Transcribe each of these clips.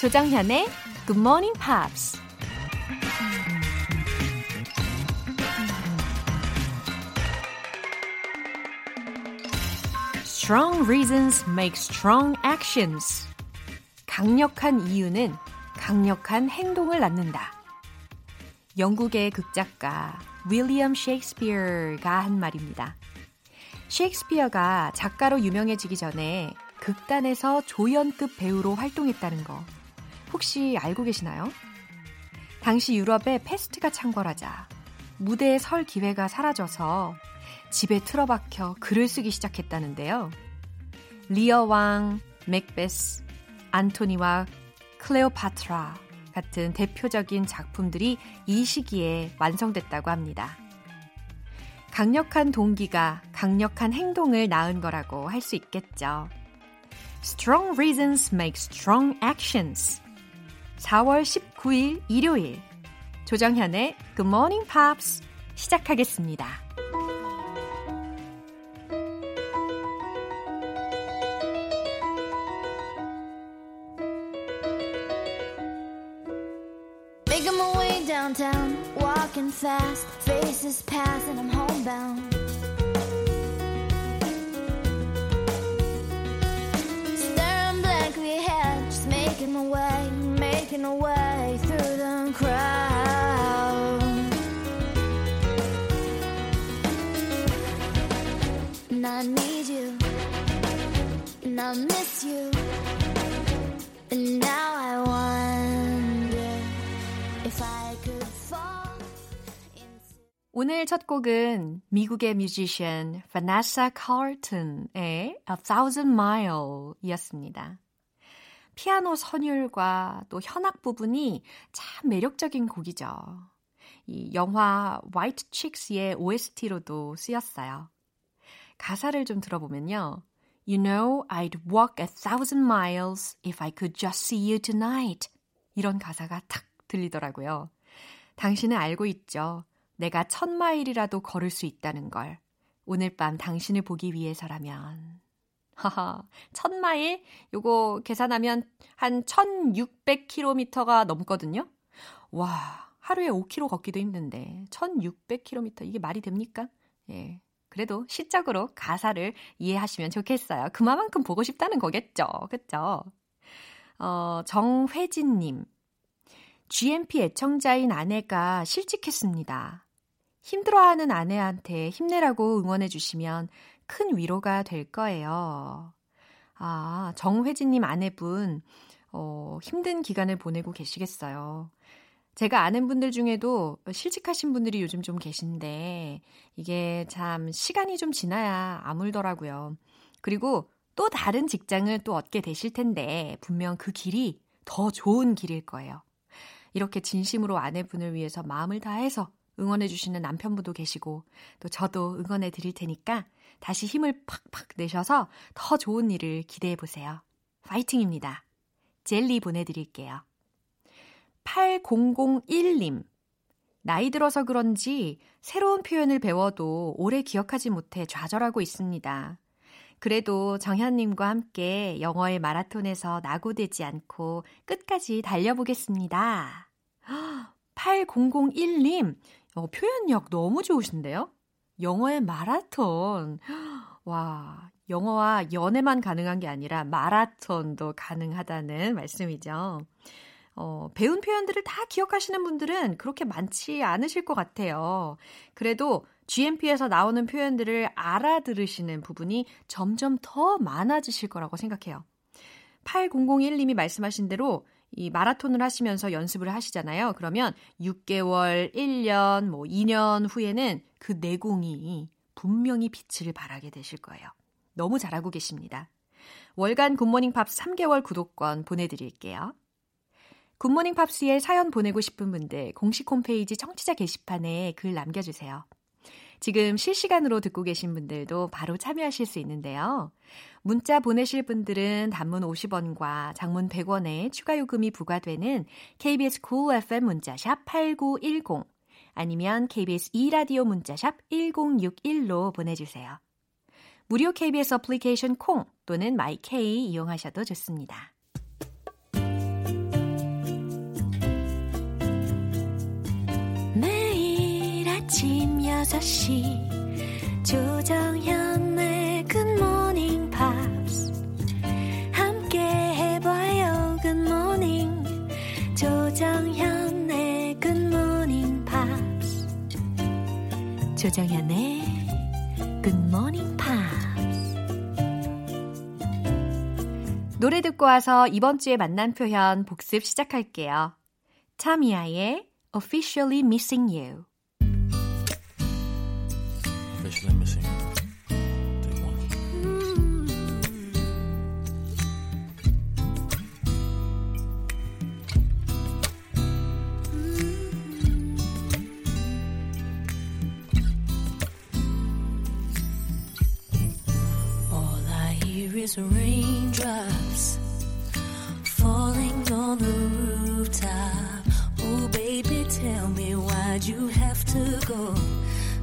조정현의 Good Morning Pops. Strong reasons make strong actions. 강력한 이유는 강력한 행동을 낳는다. 영국의 극작가 윌리엄 셰익스피어가 한 말입니다. 셰익스피어가 작가로 유명해지기 전에 극단에서 조연급 배우로 활동했다는 거 혹시 알고 계시나요? 당시 유럽에 페스트가 창궐하자 무대에 설 기회가 사라져서 집에 틀어박혀 글을 쓰기 시작했다는데요. 리어 왕, 맥베스, 안토니와 클레오파트라 같은 대표적인 작품들이 이 시기에 완성됐다고 합니다. 강력한 동기가 강력한 행동을 낳은 거라고 할 수 있겠죠. Strong reasons make strong actions. 4월 19일 일요일 조정현의 Good Morning Pops 시작하겠습니다. Making my way downtown, walking fast, faces pass, and I'm homebound. Staring blankly ahead, just making my way, making my way through the crowd. And I need you, and I miss you, and now I wonder if I could fall. 오늘 첫 곡은 미국의 뮤지션 Vanessa Carlton의 A Thousand Mile 이었습니다. 피아노 선율과 또 현악 부분이 참 매력적인 곡이죠. 이 영화 White Chicks의 OST로도 쓰였어요. 가사를 좀 들어보면요. You know, I'd walk a thousand miles if I could just see you tonight. 이런 가사가 탁 들리더라고요. 당신은 알고 있죠. 내가 천 마일이라도 걸을 수 있다는 걸. 오늘 밤 당신을 보기 위해서라면. 하하, 천 마일? 요거 계산하면 한 1600km가 넘거든요? 와, 하루에 5km 걷기도 힘든데, 1600km, 이게 말이 됩니까? 예. 그래도 시적으로 가사를 이해하시면 좋겠어요. 그만큼 보고 싶다는 거겠죠. 그쵸? 어, 정회진님. GMP 애청자인 아내가 실직했습니다. 힘들어하는 아내한테 힘내라고 응원해 주시면 큰 위로가 될 거예요. 아, 정회진님 아내분, 어, 힘든 기간을 보내고 계시겠어요. 제가 아는 분들 중에도 실직하신 분들이 요즘 좀 계신데, 이게 참 시간이 좀 지나야 아물더라고요. 그리고 또 다른 직장을 또 얻게 되실 텐데, 분명 그 길이 더 좋은 길일 거예요. 이렇게 진심으로 아내분을 위해서 마음을 다해서 응원해주시는 남편분도 계시고, 또 저도 응원해 드릴 테니까 다시 힘을 팍팍 내셔서 더 좋은 일을 기대해 보세요. 파이팅입니다. 젤리 보내드릴게요. 8001님. 나이 들어서 그런지 새로운 표현을 배워도 오래 기억하지 못해 좌절하고 있습니다. 그래도 정현님과 함께 영어의 마라톤에서 낙오되지 않고 끝까지 달려보겠습니다. 8001님, 어, 표현력 너무 좋으신데요? 영어의 마라톤. 와, 영어와 연애만 가능한 게 아니라 마라톤도 가능하다는 말씀이죠. 어, 배운 표현들을 다 기억하시는 분들은 그렇게 많지 않으실 것 같아요. 그래도 GMP에서 나오는 표현들을 알아들으시는 부분이 점점 더 많아지실 거라고 생각해요. 8001님이 말씀하신 대로 이 마라톤을 하시면서 연습을 하시잖아요. 그러면 6개월, 1년, 뭐 2년 후에는 그 내공이 분명히 빛을 발하게 되실 거예요. 너무 잘하고 계십니다. 월간 굿모닝 팝 3개월 구독권 보내드릴게요. 굿모닝 팝스에 사연 보내고 싶은 분들 공식 홈페이지 청취자 게시판에 글 남겨주세요. 지금 실시간으로 듣고 계신 분들도 바로 참여하실 수 있는데요. 문자 보내실 분들은 단문 50원과 장문 100원의 추가 요금이 부과되는 KBS cool FM 문자샵 8910 아니면 KBS 2라디오 문자샵 1061로 보내주세요. 무료 KBS 어플리케이션 콩 또는 마이케이 이용하셔도 좋습니다. 아침 6시 조정현의 굿모닝 팝스 함께 해봐요 굿모닝 조정현의 굿모닝 팝스 조정현의 굿모닝 팝스 노래 듣고 와서 이번 주에 만난 표현 복습 시작할게요. 타미아의 Officially Missing You Missing. Take one. All I hear is raindrops falling on the rooftop. Oh, baby, tell me why'd you have to go?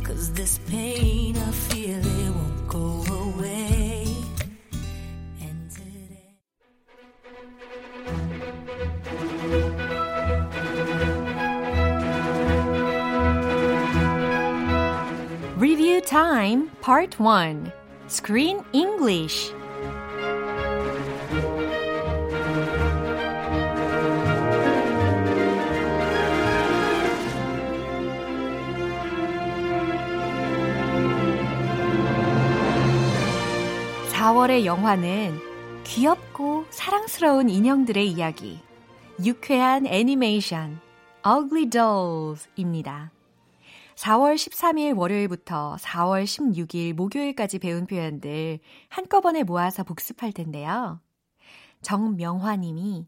Cause this pain I feel it won't go away. Review Time Part 1 Screen English 4월의 영화는 귀엽고 사랑스러운 인형들의 이야기, 유쾌한 애니메이션, Ugly Dolls입니다. 4월 13일 월요일부터 4월 16일 목요일까지 배운 표현들 한꺼번에 모아서 복습할 텐데요. 정명화님이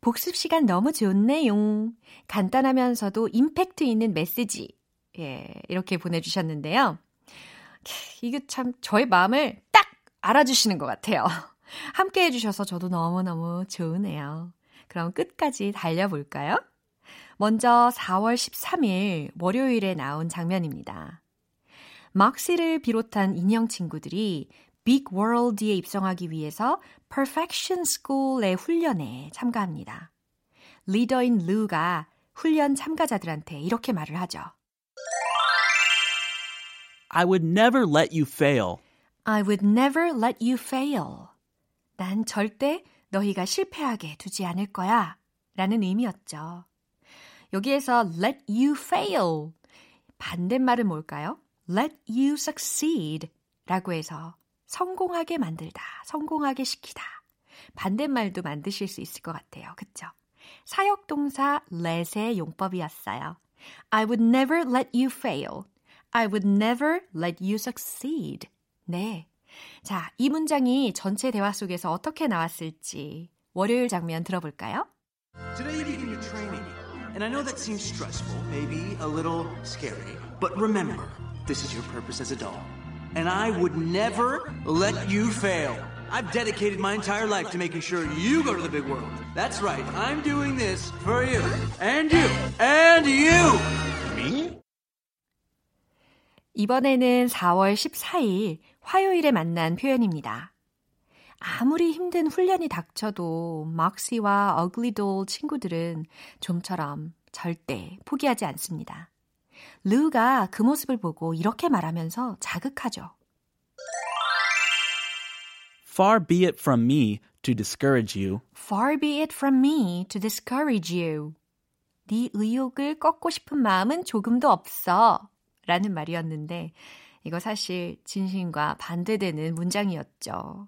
복습 시간 너무 좋네요. 간단하면서도 임팩트 있는 메시지. 예, 이렇게 보내주셨는데요. 이거 참 저의 마음을 딱 알아주시는 것 같아요. 함께 해주셔서 저도 너무너무 좋으네요. 그럼 끝까지 달려볼까요? 먼저 4월 13일 월요일에 나온 장면입니다. 막시를 비롯한 인형 친구들이 빅 월드에 입성하기 위해서 Perfection School의 훈련에 참가합니다. 리더인 루가 훈련 참가자들한테 이렇게 말을 하죠. I would never let you fail. I would never let you fail. 난 절대 너희가 실패하게 두지 않을 거야. 라는 의미였죠. 여기에서 let you fail. 반대말은 뭘까요? let you succeed 라고 해서 성공하게 만들다, 성공하게 시키다. 반대말도 만드실 수 있을 것 같아요. 그쵸? 사역동사 let의 용법이었어요. I would never let you fail. I would never let you succeed. 네. 자, 이 문장이 전체 대화 속에서 어떻게 나왔을지 월요일 장면 들어볼까요? Today you begin your training. And I know that seems stressful, maybe a little scary. But remember, this is your purpose as a doll. And I would never let you fail. I've dedicated my entire life to making sure you go to the big world. That's right, I'm doing this for you. And you. And you! Me? 이번에는 4월 14일 화요일에 만난 표현입니다. 아무리 힘든 훈련이 닥쳐도 막시와 어글리돌 친구들은 좀처럼 절대 포기하지 않습니다. 루가 그 모습을 보고 이렇게 말하면서 자극하죠. Far be it from me to discourage you. Far be it from me to discourage you. 네 의욕을 꺾고 싶은 마음은 조금도 없어. 라는 말이었는데 이거 사실 진심과 반대되는 문장이었죠.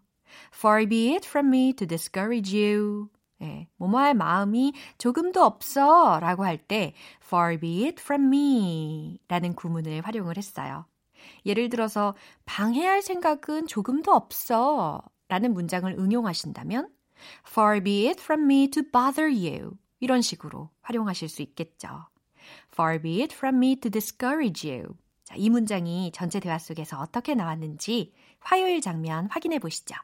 Far be it from me to discourage you. 예, 뭐뭐할 마음이 조금도 없어 라고 할 때 far be it from me 라는 구문을 활용을 했어요. 예를 들어서 방해할 생각은 조금도 없어 라는 문장을 응용하신다면 far be it from me to bother you 이런 식으로 활용하실 수 있겠죠. far be it from me to discourage you. 자, 이 문장이 전체 대화 속에서 어떻게 나왔는지 화요일 장면 확인해 보시죠.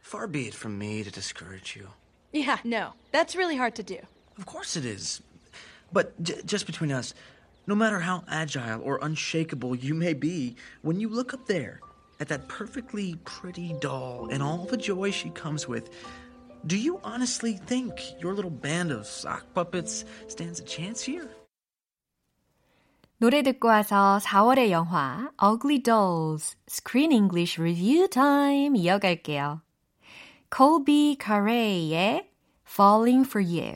Far be it from me to discourage you. Yeah, no, that's really hard to do. Of course it is. But j- just between us, no matter how agile or unshakable you may be, when you look up there at that perfectly pretty doll and all the joy she comes with, do you honestly think your little band of sock puppets stands a chance here? 노래 듣고 와서 4월의 영화 Ugly Dolls Screen English Review Time 이어갈게요. Colby Carey의 Falling for You.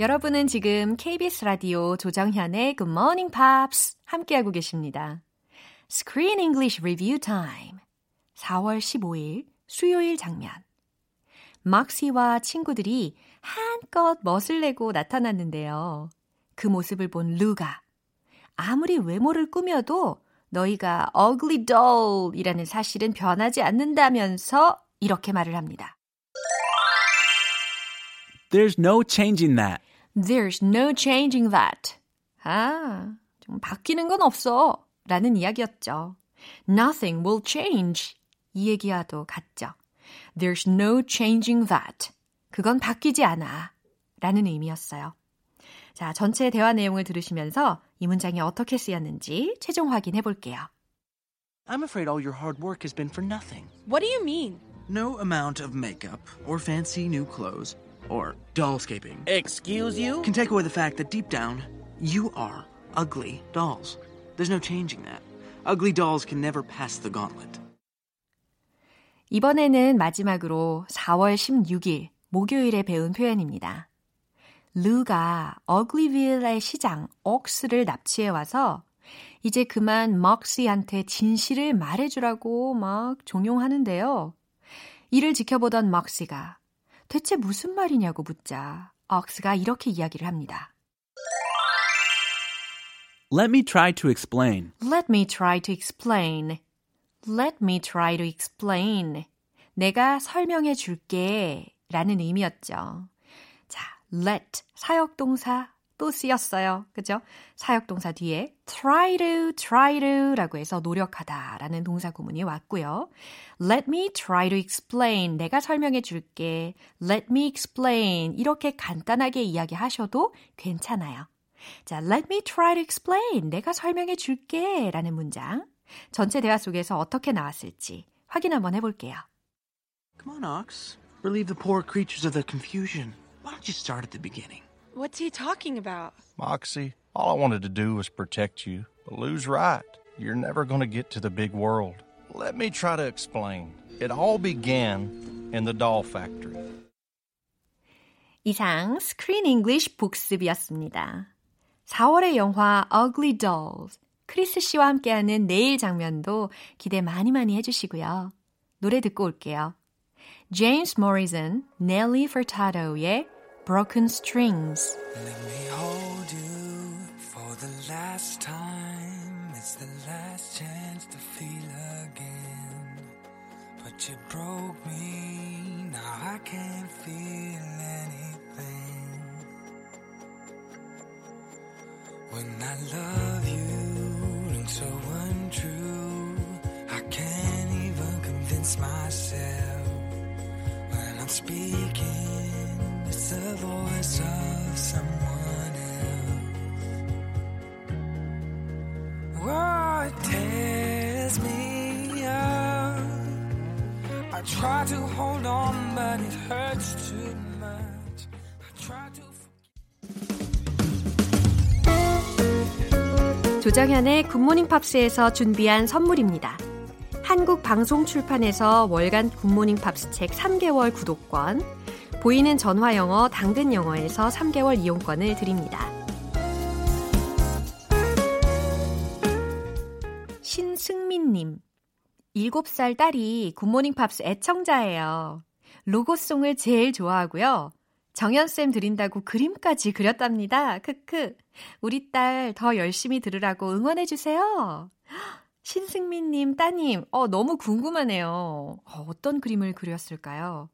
여러분은 지금 KBS 라디오 조정현의 Good Morning Pops 함께하고 계십니다. Screen English Review Time 4월 15일 수요일 장면 막시와 친구들이 한껏 멋을 내고 나타났는데요. 그 모습을 본 루가 아무리 외모를 꾸며도 너희가 ugly doll이라는 사실은 변하지 않는다면서 이렇게 말을 합니다. There's no changing that. There's no changing that. 아, 좀 바뀌는 건 없어. 라는 이야기였죠. Nothing will change. 이 얘기와도 같죠. There's no changing that. 그건 바뀌지 않아. 라는 의미였어요. 자, 전체 대화 내용을 들으시면서 이 문장이 어떻게 쓰였는지 최종 확인해 볼게요. I'm afraid all your hard work has been for nothing. What do you mean? No amount of makeup, or fancy new clothes, or dollscaping Excuse you? can take away the fact that deep down, you are ugly dolls. There's no changing that. Ugly dolls can never pass the gauntlet. 이번에는 마지막으로 4월 16일 목요일에 배운 표현입니다. 루가 어글리빌의 시장 옥스를 납치해 와서 이제 그만 먹시한테 진실을 말해주라고 막 종용하는데요. 이를 지켜보던 먹시가 대체 무슨 말이냐고 묻자 억스가 이렇게 이야기를 합니다. Let me try to explain. Let me try to explain. Let me try to explain. 내가 설명해 줄게. 라는 의미였죠. 자, let 사역동사 또 쓰였어요. 그죠? 사역동사 뒤에 try to, try to 라고 해서 노력하다 라는 동사 구문이 왔고요. Let me try to explain. 내가 설명해 줄게. Let me explain. 이렇게 간단하게 이야기하셔도 괜찮아요. 자, let me try to explain. 내가 설명해 줄게. 라는 문장. 전체 대화 속에서 어떻게 나왔을지 확인 한번 해볼게요. Come on, Ox. Relieve the poor creatures of their confusion. Why don't you start at the beginning? What's he talking about? Moxie, all I wanted to do was protect you. But Lou's right. You're never going to get to the big world. Let me try to explain. It all began in the doll factory. 이상 스크린 잉글리쉬 복습이었습니다. 4월의 영화 Ugly Dolls 크리스 씨와 함께하는 내일 장면도 기대 많이 많이 해주시고요. 노래 듣고 올게요. James Morrison, Nelly Furtado의 Broken Strings Let me hold you for the last time. It's the last chance to feel again. But you broke me, now I can't feel anything. When I love you, and so untrue, I can't even convince myself. When I'm speaking, the voice of someone else. Oh, it tears me up. I try to hold on, but it hurts too much. I try to. 조정현의 굿모닝 팝스에서 준비한 선물입니다. 한국 방송 출판에서 월간 굿모닝 팝스 책 3개월 구독권, 보이는 전화 영어 당근 영어에서 3개월 이용권을 드립니다. 신승민님, 7살 딸이 굿모닝 팝스 애청자예요. 로고송을 제일 좋아하고요. 정현쌤 드린다고 그림까지 그렸답니다. 크크. 우리 딸 더 열심히 들으라고 응원해주세요. 신승민님 따님, 어, 너무 궁금하네요. 어, 어떤 그림을 그렸을까요?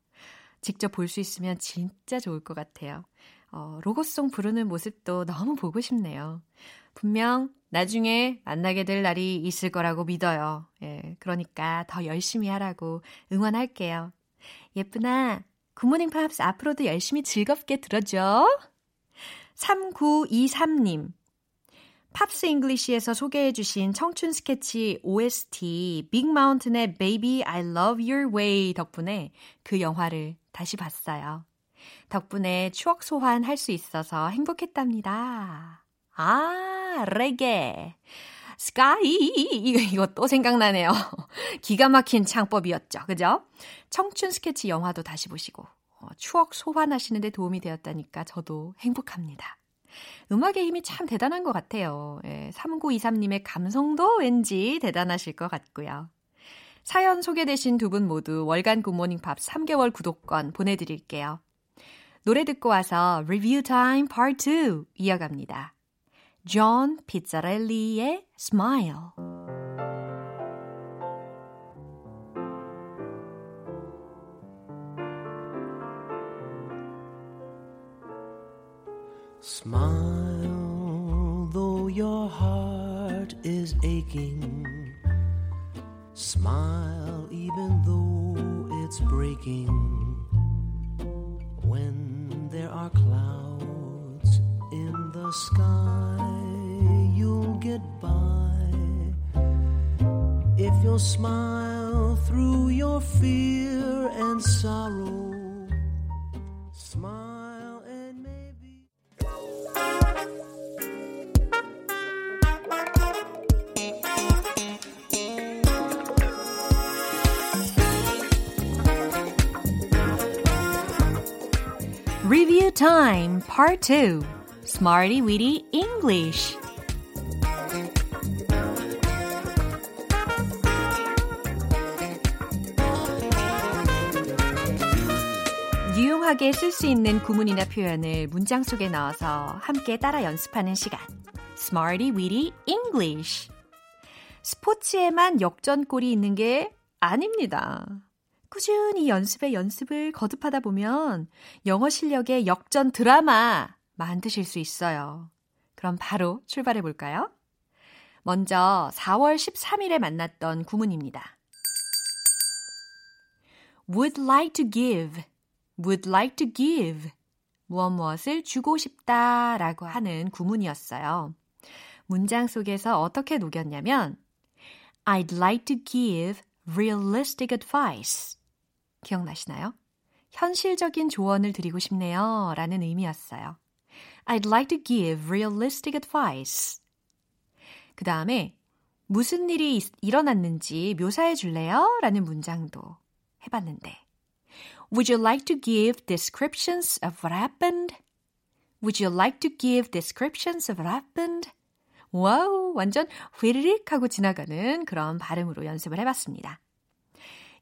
직접 볼 수 있으면 진짜 좋을 것 같아요. 어, 로고송 부르는 모습도 너무 보고 싶네요. 분명 나중에 만나게 될 날이 있을 거라고 믿어요. 예, 그러니까 더 열심히 하라고 응원할게요. 예쁜아, 굿모닝 팝스 앞으로도 열심히 즐겁게 들어줘. 3923님. Pops English에서 소개해 주신 청춘 스케치 OST 빅 마운틴의 Baby I Love Your Way 덕분에 그 영화를 다시 봤어요. 덕분에 추억 소환할 수 있어서 행복했답니다. 아, 레게. 스카이. 이거, 이거 또 생각나네요. 기가 막힌 창법이었죠. 그죠? 청춘 스케치 영화도 다시 보시고, 어, 추억 소환하시는 데 도움이 되었다니까 저도 행복합니다. 음악의 힘이 참 대단한 것 같아요. 예, 3923님의 감성도 왠지 대단하실 것 같고요. 사연 소개되신 두 분 모두 월간 굿모닝 팝 3개월 구독권 보내드릴게요. 노래 듣고 와서 리뷰 타임 파트 2 이어갑니다. 존 피자렐리의 Smile Smile, though your heart is aching. Smile, even though it's breaking. When there are clouds in the sky, you'll get by. If you'll smile through your fear and sorrow, smile Time Part 2 Smarty Weedy English. 유용하게 쓸 수 있는 구문이나 표현을 문장 속에 넣어서 함께 따라 연습하는 시간. Smarty Weedy English. 스포츠에만 역전골이 있는 게 아닙니다. 꾸준히 연습에 연습을 거듭하다 보면 영어 실력의 역전 드라마 만드실 수 있어요. 그럼 바로 출발해 볼까요? 먼저 4월 13일에 만났던 구문입니다. would like to give, would like to give 무엇 무엇을 주고 싶다 라고 하는 구문이었어요. 문장 속에서 어떻게 녹였냐면 I'd like to give realistic advice. 기억나시나요? 현실적인 조언을 드리고 싶네요. 라는 의미였어요. I'd like to give realistic advice. 그 다음에 무슨 일이 있- 일어났는지 묘사해 줄래요? 라는 문장도 해봤는데 Would you like to give descriptions of what happened? Would you like to give descriptions of what happened? Wow, 완전 휘리릭 하고 지나가는 그런 발음으로 연습을 해봤습니다.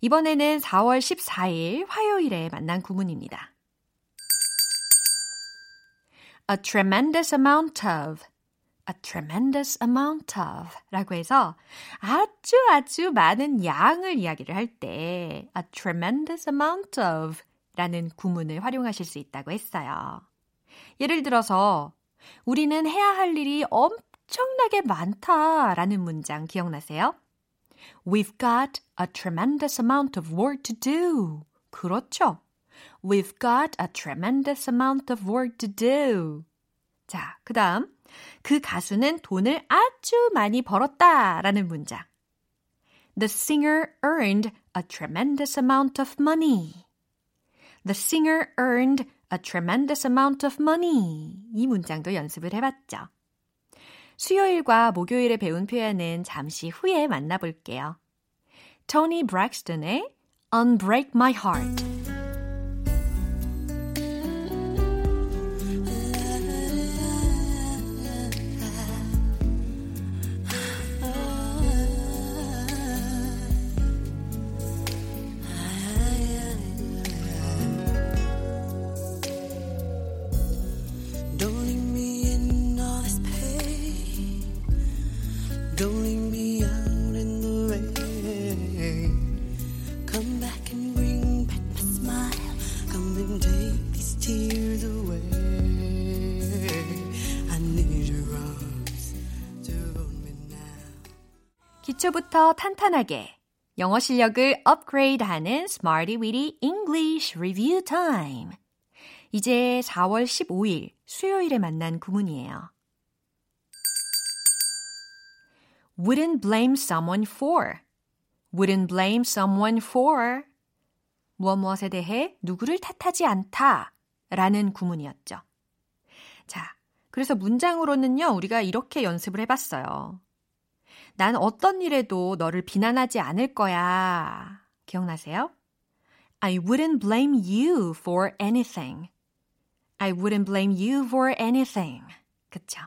이번에는 4월 14일 화요일에 만난 구문입니다. a tremendous amount of, a tremendous amount of 라고 해서 아주 아주 많은 양을 이야기를 할 때 a tremendous amount of 라는 구문을 활용하실 수 있다고 했어요. 예를 들어서 우리는 해야 할 일이 엄청나게 많다 라는 문장 기억나세요? We've got a tremendous amount of work to do. 그렇죠. We've got a tremendous amount of work to do. 자, 그 다음. 그 가수는 돈을 아주 많이 벌었다라는 문장. The singer earned a tremendous amount of money. The singer earned a tremendous amount of money. 이 문장도 연습을 해봤죠. 수요일과 목요일에 배운 표현은 잠시 후에 만나볼게요. 토니 브렉스턴의 Unbreak My Heart. 기초부터 탄탄하게 영어 실력을 업그레이드하는 Smarty Weedy English Review Time. 이제 4월 15일 수요일에 만난 구문이에요. wouldn't blame someone for. wouldn't blame someone for. 무엇 무엇에 대해 누구를 탓하지 않다 라는 구문이었죠. 자, 그래서 문장으로는요, 우리가 이렇게 연습을 해봤어요. 난 어떤 일에도 너를 비난하지 않을 거야. 기억나세요? I wouldn't blame you for anything. I wouldn't blame you for anything. 그쵸?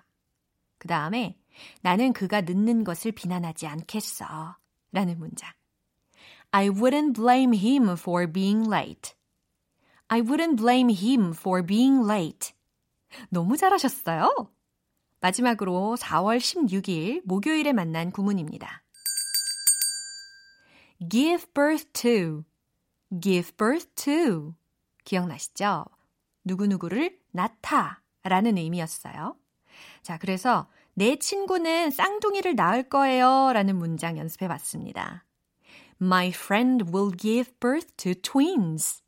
그 다음에 나는 그가 늦는 것을 비난하지 않겠어. 라는 문장. I wouldn't blame him for being late. I wouldn't blame him for being late. 너무 잘하셨어요. 마지막으로 4월 16일 목요일에 만난 구문입니다. give birth to, give birth to. 기억나시죠? 누구누구를 낳다 라는 의미였어요. 자, 그래서 내 친구는 쌍둥이를 낳을 거예요 라는 문장 연습해 봤습니다. My friend will give birth to twins.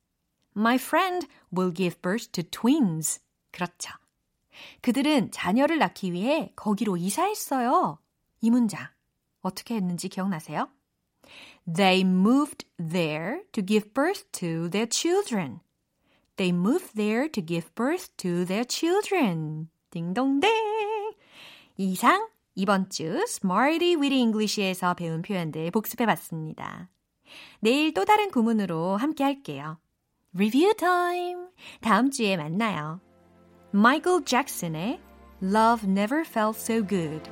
My friend will give birth to twins. 그렇죠. 그들은 자녀를 낳기 위해 거기로 이사했어요. 이 문장 어떻게 했는지 기억나세요? They moved there to give birth to their children. They moved there to give birth to their children. 딩동댕. 이상 이번 주 Smarty Weedy English에서 배운 표현들 복습해 봤습니다. 내일 또 다른 구문으로 함께 할게요. Review time! 다음 주에 만나요. 마이클 잭슨의 Love Never Felt So Good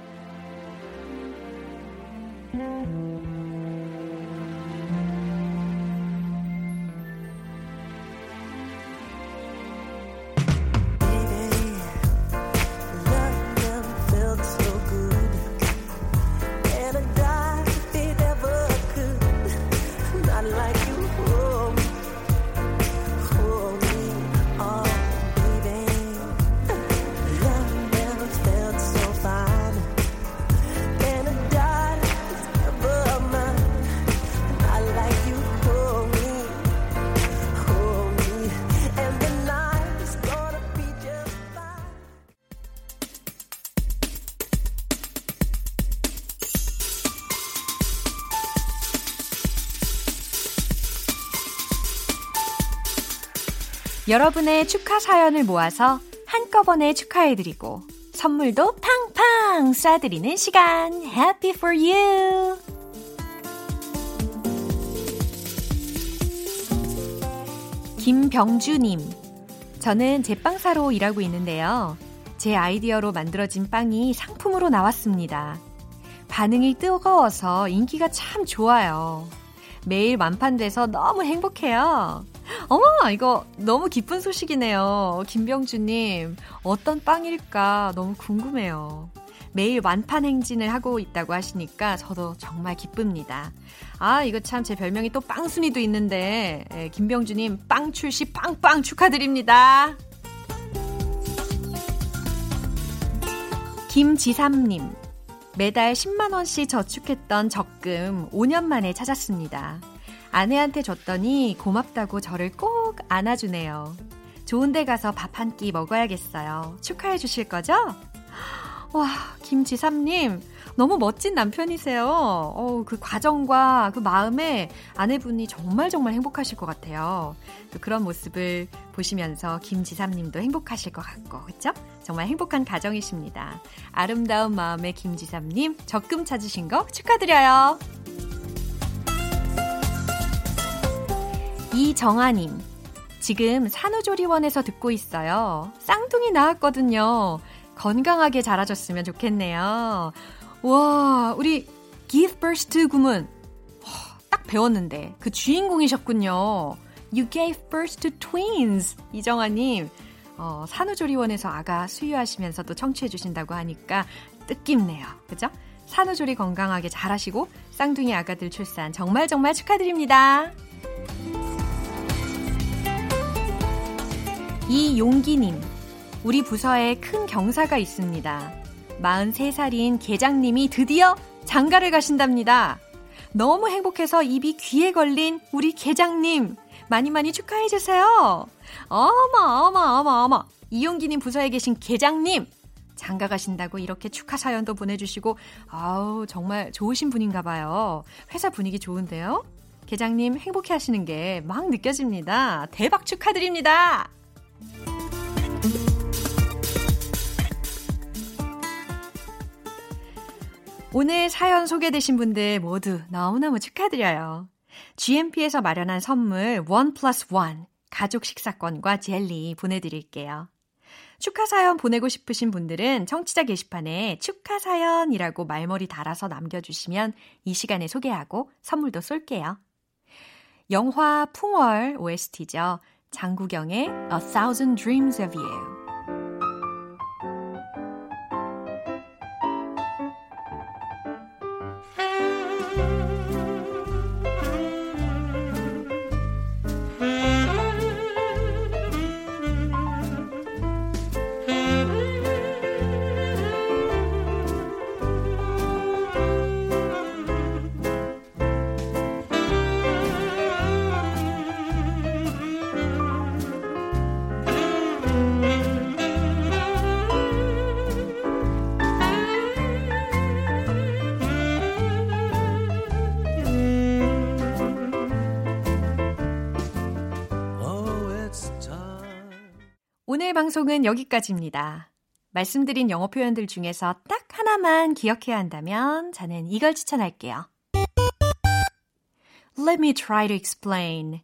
여러분의 축하 사연을 모아서 한꺼번에 축하해드리고 선물도 팡팡 쏴드리는 시간 Happy for you! 김병주님 저는 제빵사로 일하고 있는데요. 제 아이디어로 만들어진 빵이 상품으로 나왔습니다. 반응이 뜨거워서 인기가 참 좋아요. 매일 완판돼서 너무 행복해요. 어머, 이거 너무 기쁜 소식이네요. 김병주님, 어떤 빵일까 너무 궁금해요. 매일 완판 행진을 하고 있다고 하시니까 저도 정말 기쁩니다. 아, 이거 참 제 별명이 또 빵순이도 있는데, 예, 김병주님 빵 출시 빵빵 축하드립니다. 김지삼님, 매달 10만원씩 저축했던 적금 5년 만에 찾았습니다. 아내한테 줬더니 고맙다고 저를 꼭 안아주네요. 좋은 데 가서 밥 한 끼 먹어야겠어요. 축하해 주실 거죠? 와, 김지삼님, 너무 멋진 남편이세요. 어, 그 과정과 그 마음에 아내분이 정말 정말 행복하실 것 같아요. 그런 모습을 보시면서 김지삼님도 행복하실 것 같고, 그쵸? 정말 행복한 가정이십니다. 아름다운 마음의 김지삼님, 적금 찾으신 거 축하드려요. 이정아님, 지금 산후조리원에서 듣고 있어요. 쌍둥이 나왔거든요. 건강하게 자라줬으면 좋겠네요. 와, 우리 give birth to 구문. 딱 배웠는데 그 주인공이셨군요. You gave birth to twins. 이정아님, 어, 산후조리원에서 아가 수유하시면서도 청취해주신다고 하니까 뜻깊네요. 그죠? 산후조리 건강하게 잘하시고 쌍둥이 아가들 출산 정말 정말 축하드립니다. 이용기님, 우리 부서에 큰 경사가 있습니다. 43살인 계장님이 드디어 장가를 가신답니다. 너무 행복해서 입이 귀에 걸린 우리 계장님 많이 많이 축하해 주세요. 어머 어머 어머 어머 이용기님 부서에 계신 계장님 장가 가신다고 이렇게 축하 사연도 보내주시고 아우 정말 좋으신 분인가 봐요. 회사 분위기 좋은데요. 계장님 행복해 하시는 게 막 느껴집니다. 대박 축하드립니다. 오늘 사연 소개되신 분들 모두 너무너무 축하드려요. GMP에서 마련한 선물 원 플러스 원 가족 식사권과 젤리 보내드릴게요. 축하 사연 보내고 싶으신 분들은 청취자 게시판에 축하 사연이라고 말머리 달아서 남겨주시면 이 시간에 소개하고 선물도 쏠게요. 영화 풍월 OST죠. 장구경의 A Thousand Dreams of You. 방송은 여기까지입니다. 말씀드린 영어 표현들 중에서 딱 하나만 기억해야 한다면 저는 이걸 추천할게요. Let me try to explain.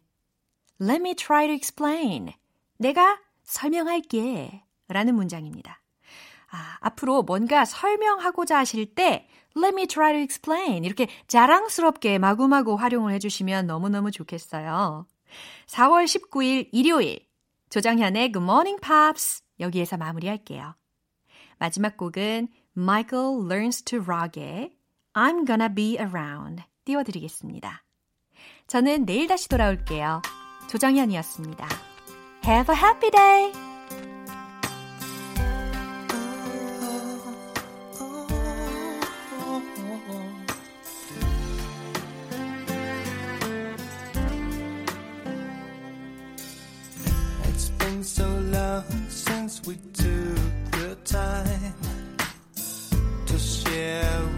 Let me try to explain. 내가 설명할게. 라는 문장입니다. 아, 앞으로 뭔가 설명하고자 하실 때 Let me try to explain. 이렇게 자랑스럽게 마구마구 활용을 해주시면 너무너무 좋겠어요. 4월 19일 일요일 조정현의 Good Morning Pops 여기에서 마무리할게요. 마지막 곡은 Michael Learns to Rock의 I'm Gonna Be Around 띄워드리겠습니다. 저는 내일 다시 돌아올게요. 조정현이었습니다. Have a happy day! We took the time to share